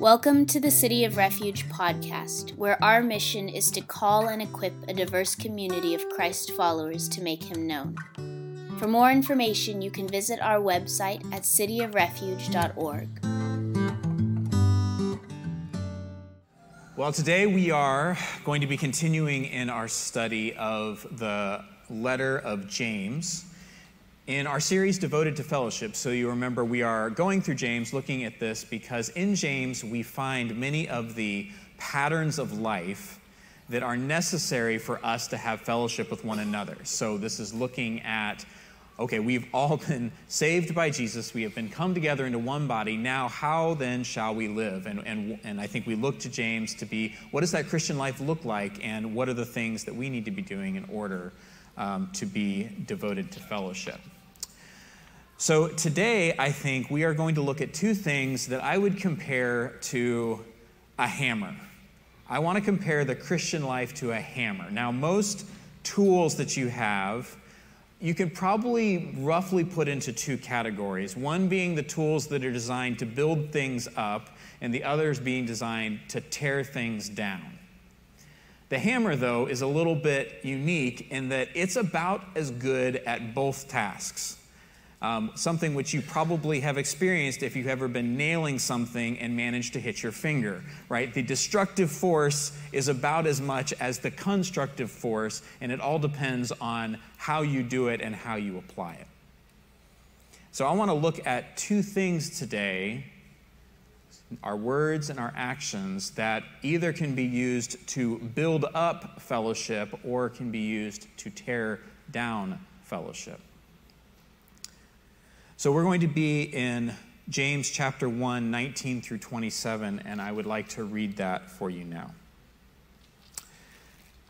Welcome to the City of Refuge podcast, where our mission is to call and equip a diverse community of Christ followers to make him known. For more information, you can visit our website at cityofrefuge.org. Well, today we are going to be continuing in our study of the letter of James in our series devoted to fellowship. So you remember we are going through James looking at this because in James we find many of the patterns of life that are necessary for us to have fellowship with one another. So this is looking at okay, we've all been saved by Jesus. We have been come together into one body. Now, how then shall we live? And, and, and I think we look to James to be what does that Christian life look like? And what are the things that we need to be doing in order um, to be devoted to fellowship? So, today, I think we are going to look at two things that I would compare to a hammer. I want to compare the Christian life to a hammer. Now, most tools that you have, you can probably roughly put into two categories. One being the tools that are designed to build things up, and the others being designed to tear things down. The hammer, though, is a little bit unique in that it's about as good at both tasks um, something which you probably have experienced if you've ever been nailing something and managed to hit your finger, right? The destructive force is about as much as the constructive force, and it all depends on how you do it and how you apply it. So I want to look at two things today our words and our actions that either can be used to build up fellowship or can be used to tear down fellowship. So we're going to be in James chapter 1, 19 through 27, and I would like to read that for you now.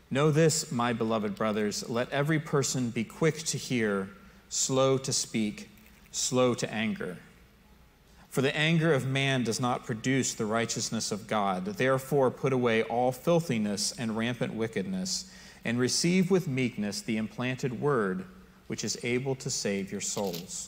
Know this, my beloved brothers, let every person be quick to hear, slow to speak, slow to anger. For the anger of man does not produce the righteousness of God. Therefore, put away all filthiness and rampant wickedness, and receive with meekness the implanted word, which is able to save your souls.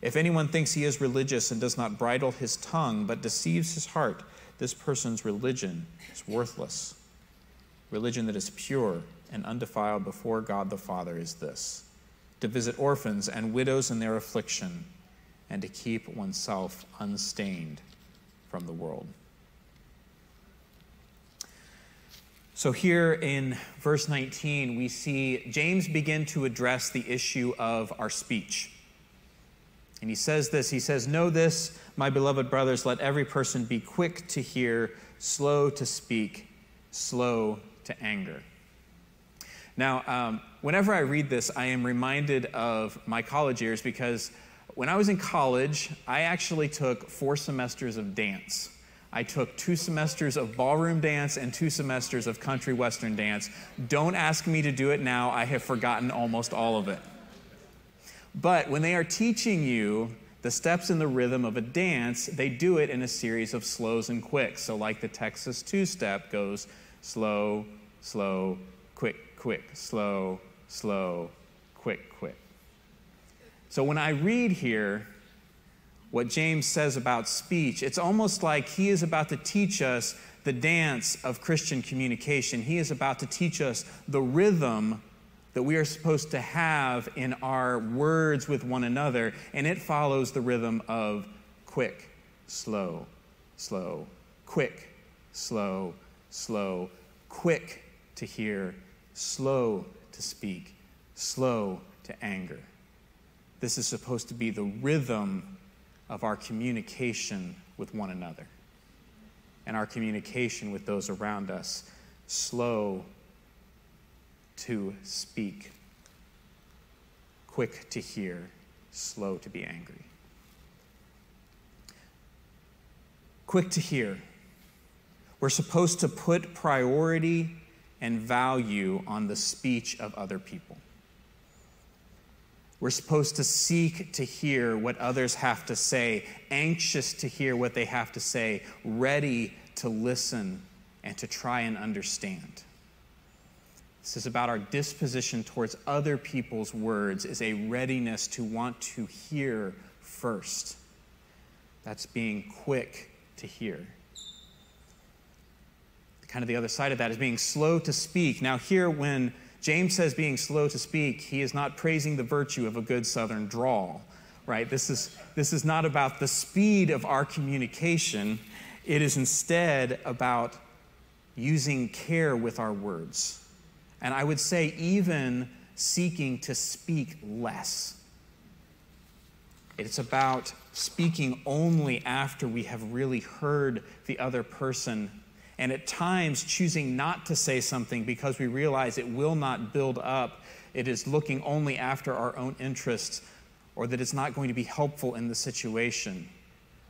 If anyone thinks he is religious and does not bridle his tongue, but deceives his heart, this person's religion is worthless. Religion that is pure and undefiled before God the Father is this to visit orphans and widows in their affliction, and to keep oneself unstained from the world. So, here in verse 19, we see James begin to address the issue of our speech. And he says this He says, Know this, my beloved brothers, let every person be quick to hear, slow to speak, slow to anger. Now, um, whenever I read this, I am reminded of my college years because when I was in college, I actually took four semesters of dance. I took two semesters of ballroom dance and two semesters of country western dance. Don't ask me to do it now, I have forgotten almost all of it. But when they are teaching you the steps in the rhythm of a dance, they do it in a series of slows and quicks. So, like the Texas two step goes slow, slow, quick, quick, slow, slow, quick, quick. So, when I read here what James says about speech, it's almost like he is about to teach us the dance of Christian communication. He is about to teach us the rhythm that we are supposed to have in our words with one another, and it follows the rhythm of quick, slow, slow, quick, slow, slow, quick to hear, slow to speak, slow to anger. This is supposed to be the rhythm of our communication with one another and our communication with those around us. Slow to speak, quick to hear, slow to be angry. Quick to hear. We're supposed to put priority and value on the speech of other people. We're supposed to seek to hear what others have to say, anxious to hear what they have to say, ready to listen and to try and understand. This is about our disposition towards other people's words, is a readiness to want to hear first. That's being quick to hear. Kind of the other side of that is being slow to speak. Now, here, when James says being slow to speak, he is not praising the virtue of a good southern drawl, right? This is, this is not about the speed of our communication, it is instead about using care with our words. And I would say, even seeking to speak less. It's about speaking only after we have really heard the other person, and at times choosing not to say something because we realize it will not build up. It is looking only after our own interests, or that it's not going to be helpful in the situation.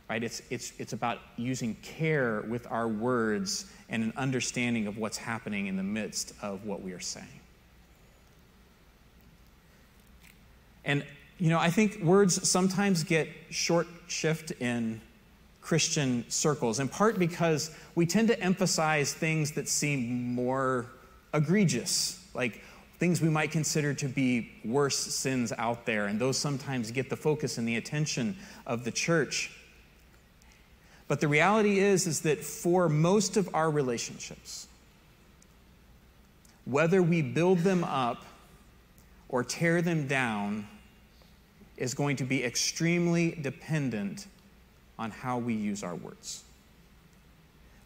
Right? It's, it's, it's about using care with our words and an understanding of what's happening in the midst of what we are saying. And you know, I think words sometimes get short shift in Christian circles, in part because we tend to emphasize things that seem more egregious, like things we might consider to be worse sins out there, and those sometimes get the focus and the attention of the church. But the reality is is that for most of our relationships, whether we build them up or tear them down, is going to be extremely dependent on how we use our words.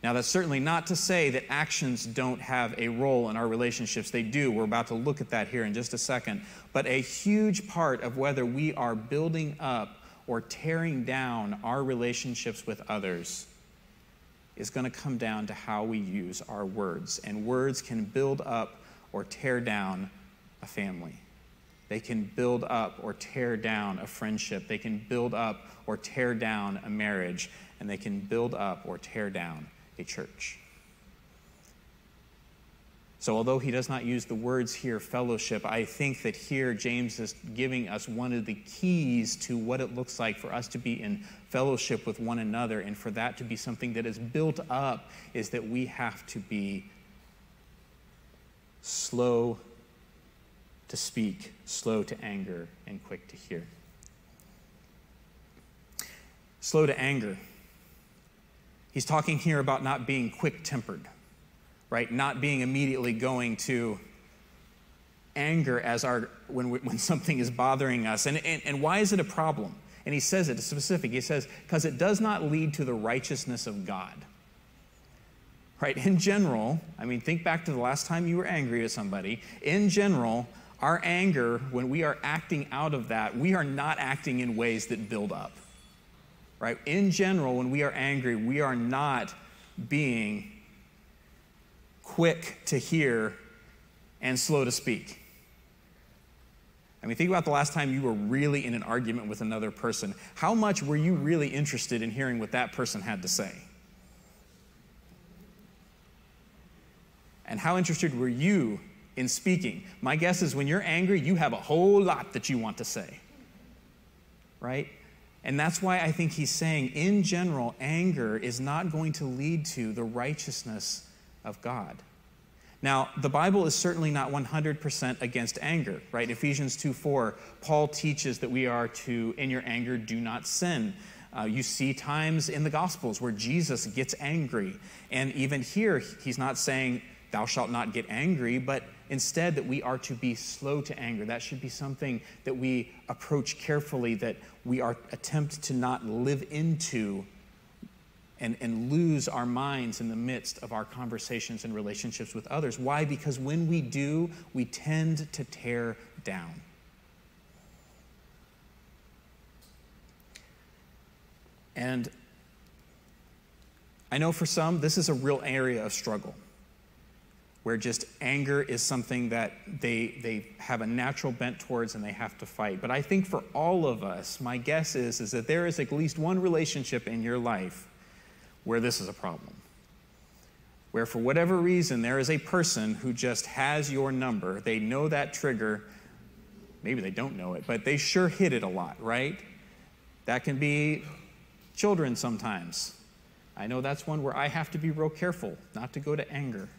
Now, that's certainly not to say that actions don't have a role in our relationships. They do. We're about to look at that here in just a second. But a huge part of whether we are building up or tearing down our relationships with others is going to come down to how we use our words. And words can build up or tear down a family. They can build up or tear down a friendship. They can build up or tear down a marriage. And they can build up or tear down a church. So, although he does not use the words here, fellowship, I think that here James is giving us one of the keys to what it looks like for us to be in fellowship with one another. And for that to be something that is built up, is that we have to be slow to speak, slow to anger, and quick to hear. Slow to anger. He's talking here about not being quick tempered, right? Not being immediately going to anger as our when, when something is bothering us. And, and, and why is it a problem? And he says it specific. He says, because it does not lead to the righteousness of God. Right? In general, I mean, think back to the last time you were angry at somebody. In general, our anger, when we are acting out of that, we are not acting in ways that build up. Right? In general, when we are angry, we are not being quick to hear and slow to speak. I mean, think about the last time you were really in an argument with another person. How much were you really interested in hearing what that person had to say? And how interested were you in speaking. My guess is when you're angry, you have a whole lot that you want to say. Right? And that's why I think he's saying, in general, anger is not going to lead to the righteousness of God. Now, the Bible is certainly not 100% against anger, right? Ephesians 2 4, Paul teaches that we are to, in your anger, do not sin. Uh, you see times in the Gospels where Jesus gets angry. And even here, he's not saying, thou shalt not get angry, but Instead, that we are to be slow to anger. That should be something that we approach carefully, that we are attempt to not live into and, and lose our minds in the midst of our conversations and relationships with others. Why? Because when we do, we tend to tear down. And I know for some, this is a real area of struggle where just anger is something that they, they have a natural bent towards and they have to fight. But I think for all of us, my guess is, is that there is at least one relationship in your life where this is a problem. where for whatever reason there is a person who just has your number. They know that trigger. Maybe they don't know it, but they sure hit it a lot, right? That can be children sometimes. I know that's one where I have to be real careful not to go to anger.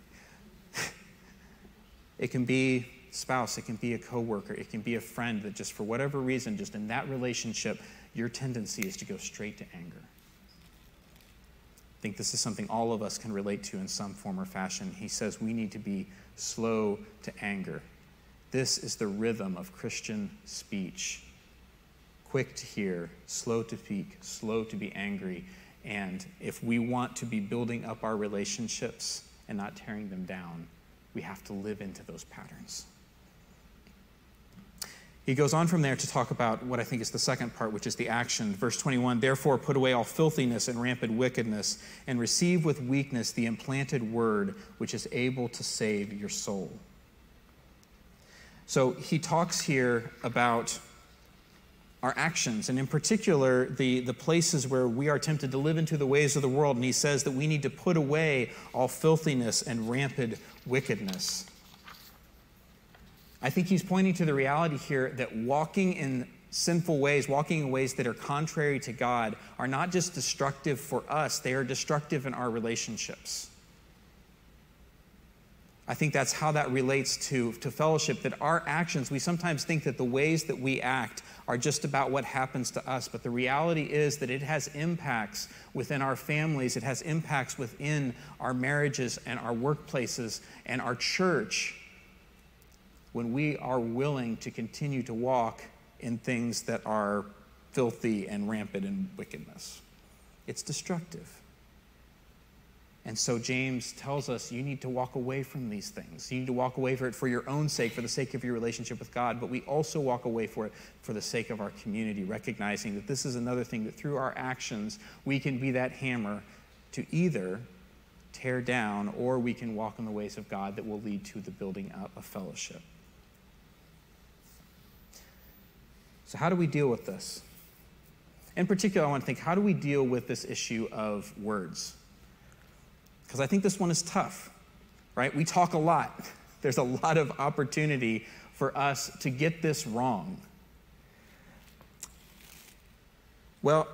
it can be spouse, it can be a coworker, it can be a friend that just for whatever reason, just in that relationship, your tendency is to go straight to anger. Think this is something all of us can relate to in some form or fashion. He says we need to be slow to anger. This is the rhythm of Christian speech quick to hear, slow to speak, slow to be angry. And if we want to be building up our relationships and not tearing them down, we have to live into those patterns. He goes on from there to talk about what I think is the second part, which is the action. Verse 21 Therefore, put away all filthiness and rampant wickedness, and receive with weakness the implanted word, which is able to save your soul. So he talks here about our actions, and in particular, the, the places where we are tempted to live into the ways of the world. And he says that we need to put away all filthiness and rampant wickedness. I think he's pointing to the reality here that walking in sinful ways, walking in ways that are contrary to God, are not just destructive for us, they are destructive in our relationships. I think that's how that relates to, to fellowship, that our actions, we sometimes think that the ways that we act are just about what happens to us, but the reality is that it has impacts within our families, it has impacts within our marriages and our workplaces and our church when we are willing to continue to walk in things that are filthy and rampant in wickedness. It's destructive. And so James tells us you need to walk away from these things. You need to walk away for it for your own sake, for the sake of your relationship with God, but we also walk away for it for the sake of our community, recognizing that this is another thing that through our actions we can be that hammer to either tear down or we can walk in the ways of God that will lead to the building up of fellowship. So, how do we deal with this? In particular, I want to think how do we deal with this issue of words? Because I think this one is tough, right? We talk a lot, there's a lot of opportunity for us to get this wrong. Well,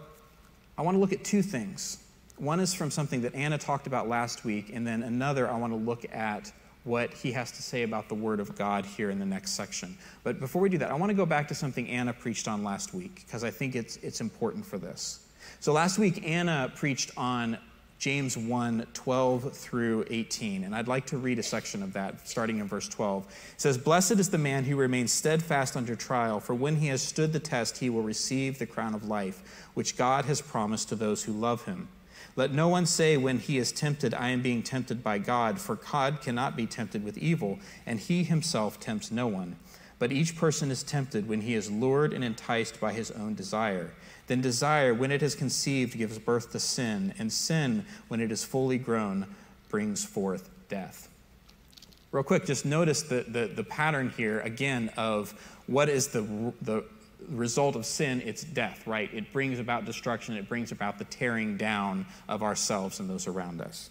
I want to look at two things. One is from something that Anna talked about last week, and then another I want to look at what he has to say about the Word of God here in the next section. But before we do that, I want to go back to something Anna preached on last week because I think it's, it's important for this. So last week, Anna preached on James 1 12 through 18. And I'd like to read a section of that, starting in verse 12. It says, Blessed is the man who remains steadfast under trial, for when he has stood the test, he will receive the crown of life, which God has promised to those who love him. Let no one say when he is tempted, I am being tempted by God, for God cannot be tempted with evil, and he himself tempts no one. But each person is tempted when he is lured and enticed by his own desire. Then desire, when it has conceived, gives birth to sin, and sin, when it is fully grown, brings forth death. Real quick, just notice the, the, the pattern here again of what is the, the result of sin, it's death, right? It brings about destruction, it brings about the tearing down of ourselves and those around us.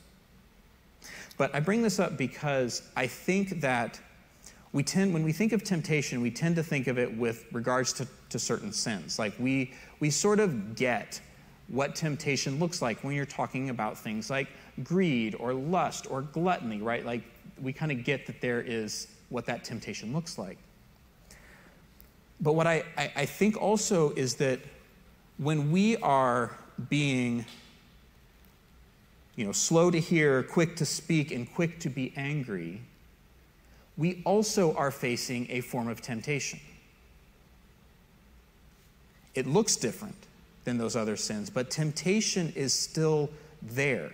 But I bring this up because I think that we tend, when we think of temptation, we tend to think of it with regards to, to certain sins. Like we, we sort of get what temptation looks like when you're talking about things like greed or lust or gluttony, right? Like we kind of get that there is what that temptation looks like. But what I, I, I think also is that when we are being you know, slow to hear, quick to speak, and quick to be angry, we also are facing a form of temptation. It looks different than those other sins, but temptation is still there.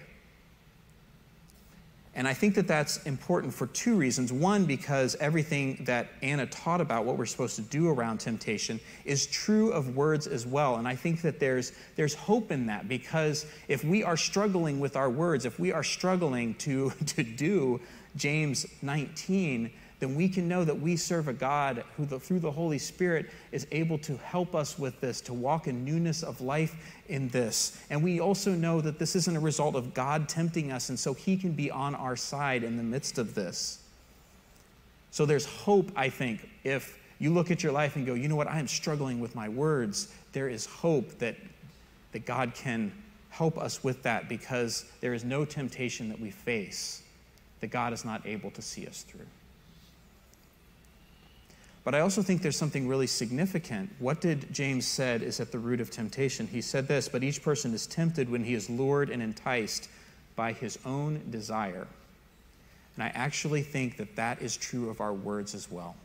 And I think that that's important for two reasons. One, because everything that Anna taught about what we're supposed to do around temptation is true of words as well. And I think that there's, there's hope in that because if we are struggling with our words, if we are struggling to, to do James 19, then then we can know that we serve a God who, the, through the Holy Spirit, is able to help us with this, to walk in newness of life in this. And we also know that this isn't a result of God tempting us, and so He can be on our side in the midst of this. So there's hope, I think, if you look at your life and go, you know what, I am struggling with my words. There is hope that, that God can help us with that because there is no temptation that we face that God is not able to see us through. But I also think there's something really significant. What did James said is at the root of temptation? He said this, but each person is tempted when he is lured and enticed by his own desire. And I actually think that that is true of our words as well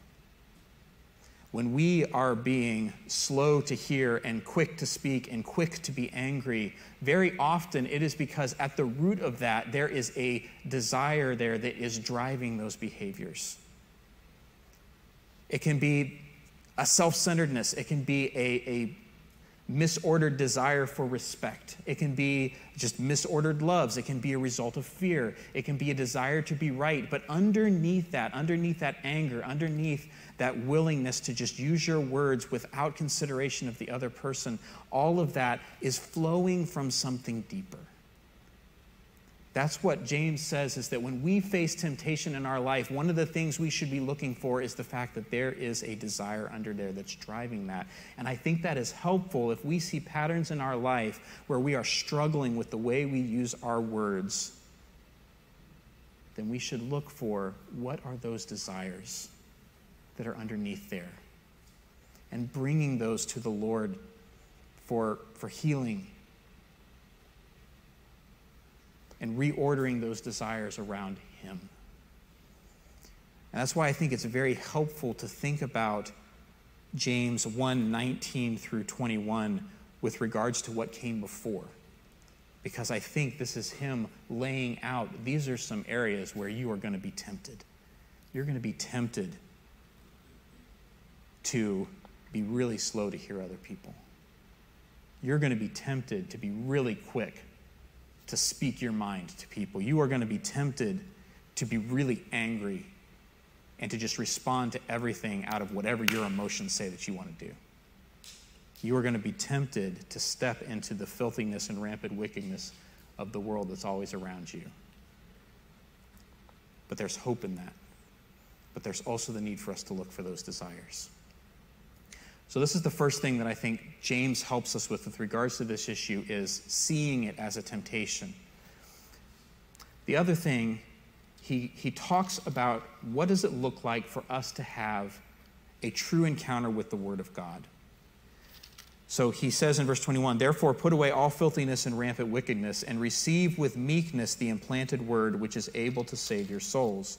when we are being slow to hear and quick to speak and quick to be angry, very often it is because at the root of that, there is a desire there that is driving those behaviors. It can be a self centeredness, it can be a, a misordered desire for respect. It can be just misordered loves. It can be a result of fear. It can be a desire to be right. But underneath that, underneath that anger, underneath that willingness to just use your words without consideration of the other person, all of that is flowing from something deeper. That's what James says is that when we face temptation in our life, one of the things we should be looking for is the fact that there is a desire under there that's driving that. And I think that is helpful if we see patterns in our life where we are struggling with the way we use our words, then we should look for what are those desires that are underneath there and bringing those to the Lord for, for healing and reordering those desires around Him. And that's why I think it's very helpful to think about James 1 19 through 21 with regards to what came before. Because I think this is Him laying out these are some areas where you are going to be tempted. You're going to be tempted to be really slow to hear other people. You're going to be tempted to be really quick to speak your mind to people. You are going to be tempted to be really angry and to just respond to everything out of whatever your emotions say that you want to do. You are going to be tempted to step into the filthiness and rampant wickedness of the world that's always around you. But there's hope in that. But there's also the need for us to look for those desires. So this is the first thing that I think James helps us with with regards to this issue is seeing it as a temptation. The other thing, he, he talks about what does it look like for us to have a true encounter with the Word of God. So he says in verse 21 Therefore, put away all filthiness and rampant wickedness, and receive with meekness the implanted word which is able to save your souls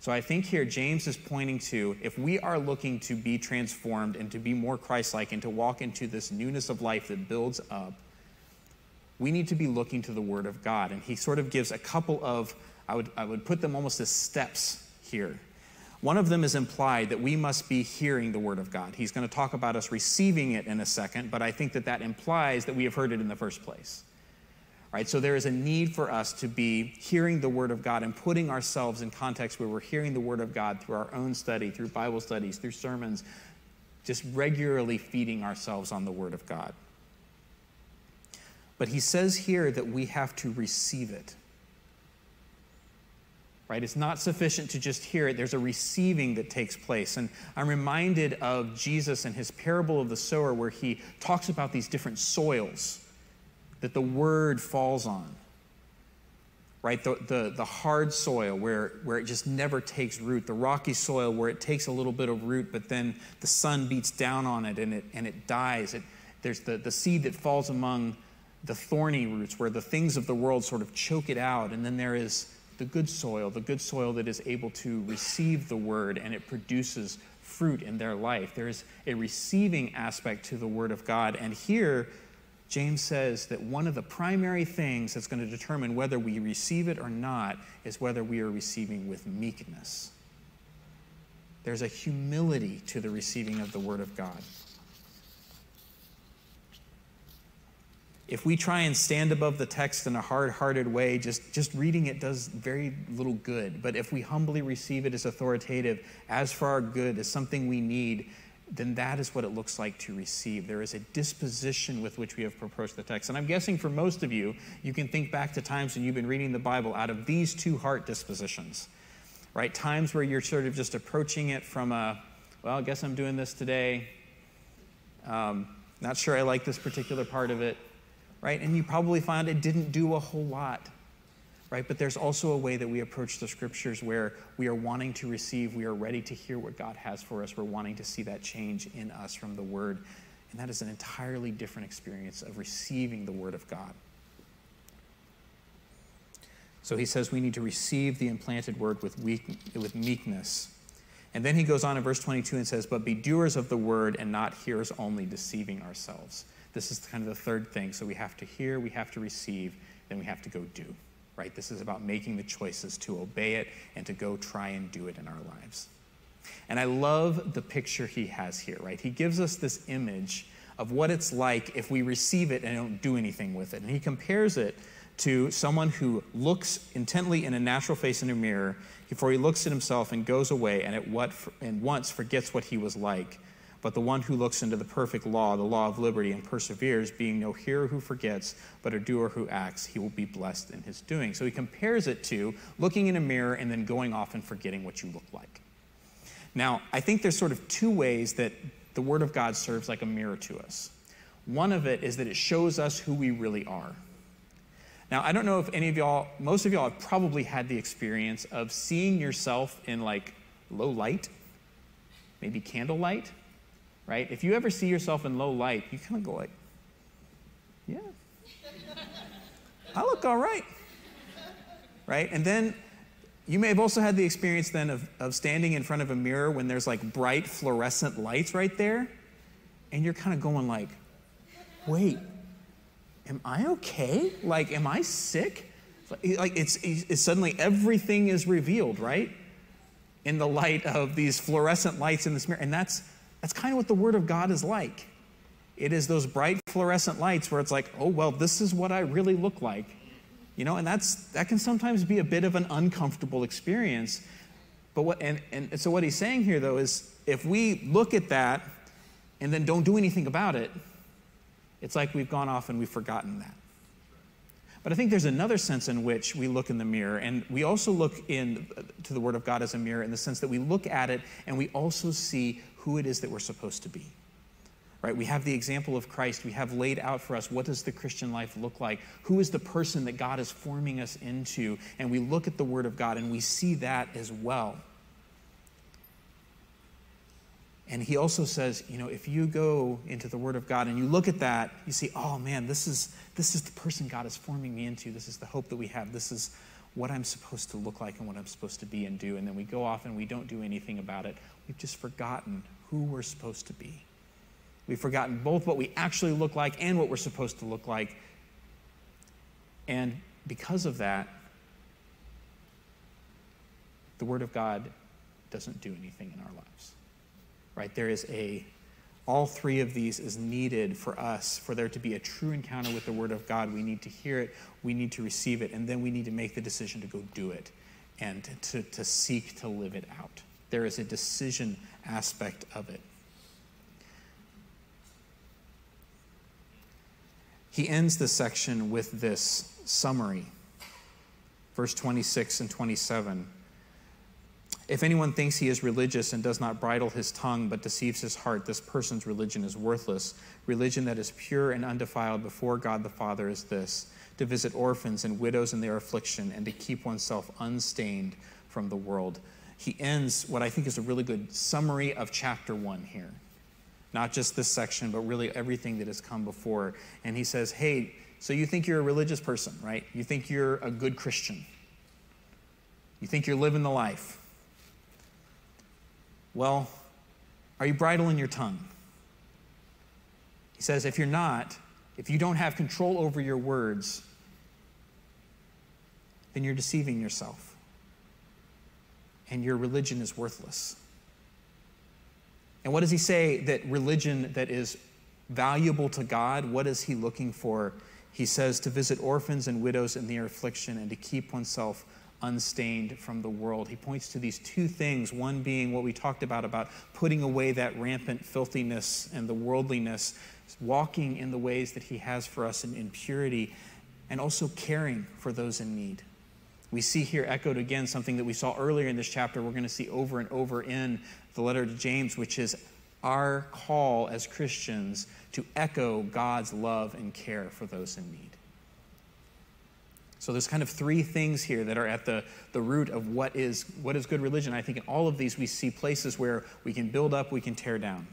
So I think here James is pointing to if we are looking to be transformed and to be more Christ like and to walk into this newness of life that builds up, we need to be looking to the Word of God. And he sort of gives a couple of, I would, I would put them almost as steps here. One of them is implied that we must be hearing the Word of God. He's going to talk about us receiving it in a second, but I think that that implies that we have heard it in the first place. Right, so there is a need for us to be hearing the Word of God and putting ourselves in context where we're hearing the Word of God through our own study, through Bible studies, through sermons, just regularly feeding ourselves on the Word of God. But he says here that we have to receive it. Right? It's not sufficient to just hear it. There's a receiving that takes place. And I'm reminded of Jesus and his parable of the sower, where he talks about these different soils that the word falls on. Right? The, the, the hard soil where, where it just never takes root, the rocky soil where it takes a little bit of root, but then the sun beats down on it and it, and it dies. It, there's the, the seed that falls among the thorny roots where the things of the world sort of choke it out. And then there is the good soil, the good soil that is able to receive the word and it produces fruit in their life. There is a receiving aspect to the word of God. And here, James says that one of the primary things that's going to determine whether we receive it or not is whether we are receiving with meekness. There's a humility to the receiving of the Word of God. If we try and stand above the text in a hard hearted way, just, just reading it does very little good. But if we humbly receive it as authoritative, as for our good, as something we need, then that is what it looks like to receive. There is a disposition with which we have approached the text. And I'm guessing for most of you, you can think back to times when you've been reading the Bible out of these two heart dispositions, right? Times where you're sort of just approaching it from a, well, I guess I'm doing this today. Um, not sure I like this particular part of it, right? And you probably found it didn't do a whole lot right? But there's also a way that we approach the scriptures where we are wanting to receive, we are ready to hear what God has for us, we're wanting to see that change in us from the word. And that is an entirely different experience of receiving the word of God. So he says we need to receive the implanted word with, weak, with meekness. And then he goes on in verse 22 and says, But be doers of the word and not hearers only, deceiving ourselves. This is kind of the third thing. So we have to hear, we have to receive, then we have to go do right? This is about making the choices to obey it and to go try and do it in our lives. And I love the picture he has here, right? He gives us this image of what it's like if we receive it and don't do anything with it. And he compares it to someone who looks intently in a natural face in a mirror before he looks at himself and goes away and at what and once forgets what he was like but the one who looks into the perfect law, the law of liberty, and perseveres, being no hearer who forgets, but a doer who acts, he will be blessed in his doing. So he compares it to looking in a mirror and then going off and forgetting what you look like. Now, I think there's sort of two ways that the Word of God serves like a mirror to us. One of it is that it shows us who we really are. Now, I don't know if any of y'all, most of y'all have probably had the experience of seeing yourself in like low light, maybe candlelight right? If you ever see yourself in low light, you kind of go like, yeah, I look all right, right? And then you may have also had the experience then of, of standing in front of a mirror when there's like bright fluorescent lights right there, and you're kind of going like, wait, am I okay? Like, am I sick? Like, it's, it's suddenly everything is revealed, right? In the light of these fluorescent lights in this mirror. And that's that's kind of what the Word of God is like. It is those bright fluorescent lights where it's like, oh, well, this is what I really look like. You know, and that's, that can sometimes be a bit of an uncomfortable experience. But what, and, and so what he's saying here, though, is if we look at that and then don't do anything about it, it's like we've gone off and we've forgotten that. But I think there's another sense in which we look in the mirror, and we also look in to the Word of God as a mirror in the sense that we look at it and we also see who it is that we're supposed to be. Right? We have the example of Christ. We have laid out for us what does the Christian life look like? Who is the person that God is forming us into? And we look at the Word of God and we see that as well. And he also says, you know, if you go into the Word of God and you look at that, you see, oh man, this is this is the person God is forming me into. This is the hope that we have. This is what I'm supposed to look like and what I'm supposed to be and do. And then we go off and we don't do anything about it. We've just forgotten who we're supposed to be. We've forgotten both what we actually look like and what we're supposed to look like. And because of that, the Word of God doesn't do anything in our lives right? There is a, all three of these is needed for us, for there to be a true encounter with the Word of God. We need to hear it, we need to receive it, and then we need to make the decision to go do it and to, to seek to live it out. There is a decision aspect of it. He ends the section with this summary, verse 26 and 27. If anyone thinks he is religious and does not bridle his tongue but deceives his heart, this person's religion is worthless. Religion that is pure and undefiled before God the Father is this to visit orphans and widows in their affliction and to keep oneself unstained from the world. He ends what I think is a really good summary of chapter one here. Not just this section, but really everything that has come before. And he says, Hey, so you think you're a religious person, right? You think you're a good Christian. You think you're living the life. Well, are you bridling your tongue? He says, if you're not, if you don't have control over your words, then you're deceiving yourself. And your religion is worthless. And what does he say that religion that is valuable to God, what is he looking for? He says to visit orphans and widows in their affliction and to keep oneself unstained from the world. He points to these two things one being what we talked about, about putting away that rampant filthiness and the worldliness, walking in the ways that he has for us in, in purity, and also caring for those in need. We see here echoed again something that we saw earlier in this chapter, we're going to see over and over in the letter to James, which is our call as Christians to echo God's love and care for those in need. So there's kind of three things here that are at the, the root of what is, what is good religion. I think in all of these we see places where we can build up, we can tear down.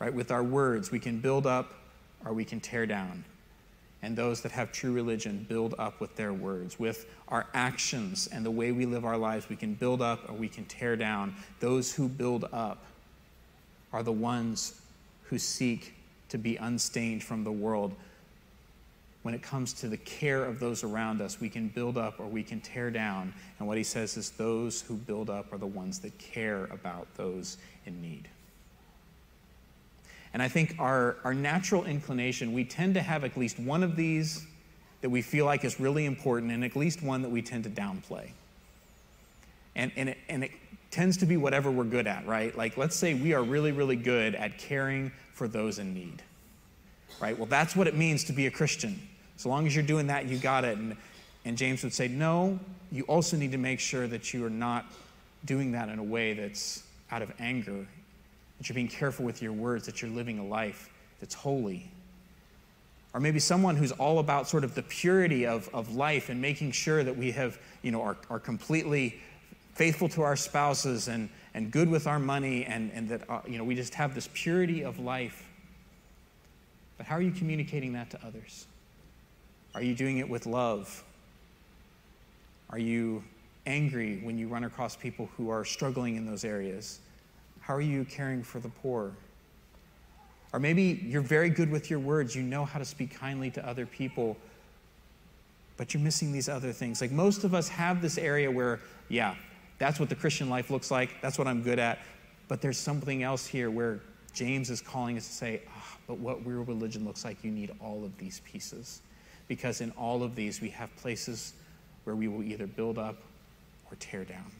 Right? With our words, we can build up or we can tear down. And those that have true religion build up with their words. With our actions and the way we live our lives, we can build up or we can tear down. Those who build up are the ones who seek to be unstained from the world when it comes to the care of those around us, we can build up or we can tear down. And what he says is those who build up are the ones that care about those in need. And I think our, our natural inclination, we tend to have at least one of these that we feel like is really important, and at least one that we tend to downplay. And, and, it, and it tends to be whatever we're good at, right? Like, let's say we are really, really good at caring for those in need, right? Well, that's what it means to be a Christian. So long as you're doing that, you got it. And, and James would say, no, you also need to make sure that you are not doing that in a way that's out of anger, that you're being careful with your words, that you're living a life that's holy. Or maybe someone who's all about sort of the purity of, of life and making sure that we have, you know, are, are completely faithful to our spouses and, and good with our money and, and that, uh, you know, we just have this purity of life. But how are you communicating that to others? Are you doing it with love? Are you angry when you run across people who are struggling in those areas? How are you caring for the poor? Or maybe you're very good with your words, you know how to speak kindly to other people, but you're missing these other things. Like most of us have this area where, yeah, that's what the Christian life looks like, that's what I'm good at, but there's something else here where James is calling us to say, oh, but what real religion looks like, you need all of these pieces because in all of these we have places where we will either build up or tear down.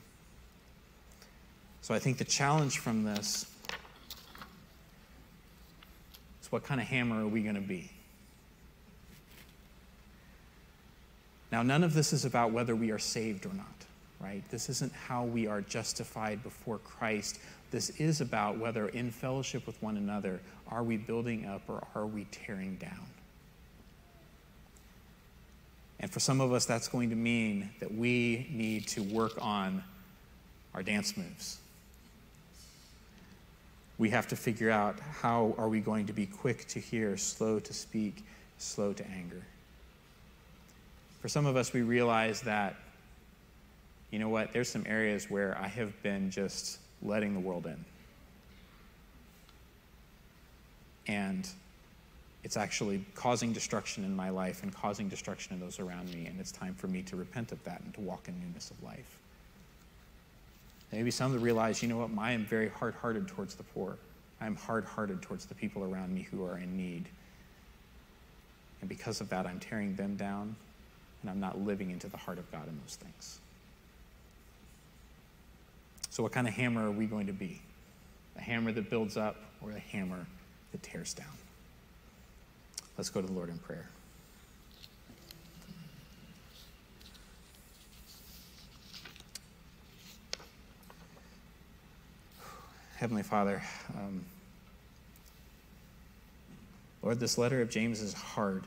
So I think the challenge from this is what kind of hammer are we going to be? Now, none of this is about whether we are saved or not, right? This isn't how we are justified before Christ. This is about whether in fellowship with one another, are we building up or are we tearing down? And for some of us, that's going to mean that we need to work on our dance moves. We have to figure out how are we going to be quick to hear, slow to speak, slow to anger. For some of us, we realize that, you know what, there's some areas where I have been just letting the world in. And it's actually causing destruction in my life and causing destruction in those around me, and it's time for me to repent of that and to walk in newness of life. maybe some to realize, you know what, I am very hard hearted towards the poor. I am hard hearted towards the people around me who are in need. And because of that, I'm tearing them down, and I'm not living into the heart of God in those things. So, what kind of hammer are we going to be? A hammer that builds up or a hammer that tears down? Let's go to the Lord in prayer. Heavenly Father, um, Lord, this letter of James is hard.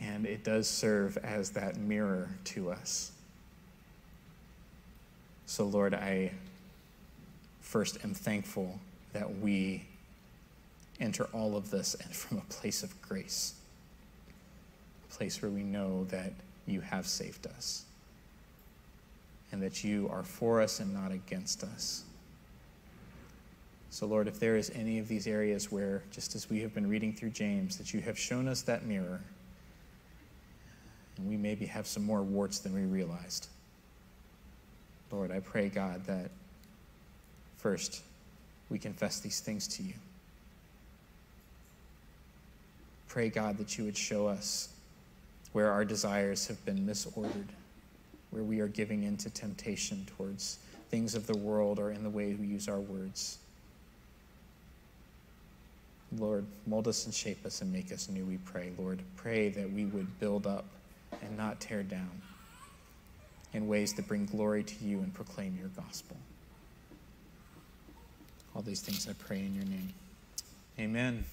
And it does serve as that mirror to us. So, Lord, I first am thankful that we enter all of this and from a place of grace, a place where we know that you have saved us and that you are for us and not against us. So, Lord, if there is any of these areas where, just as we have been reading through James, that you have shown us that mirror, and we maybe have some more warts than we realized, Lord, I pray, God, that first we confess these things to you. Pray, God, that you would show us where our desires have been misordered, where we are giving in to temptation towards things of the world or in the way we use our words. Lord, mold us and shape us and make us new, we pray. Lord, pray that we would build up and not tear down in ways that bring glory to you and proclaim your gospel. All these things I pray in your name. Amen.